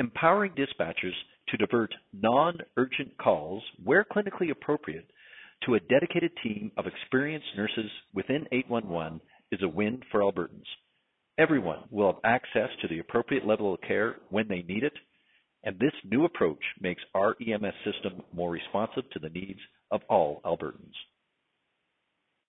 Empowering dispatchers to divert non-urgent calls where clinically appropriate to a dedicated team of experienced nurses within 811 is a win for Albertans. Everyone will have access to the appropriate level of care when they need it, and this new approach makes our EMS system more responsive to the needs of all Albertans.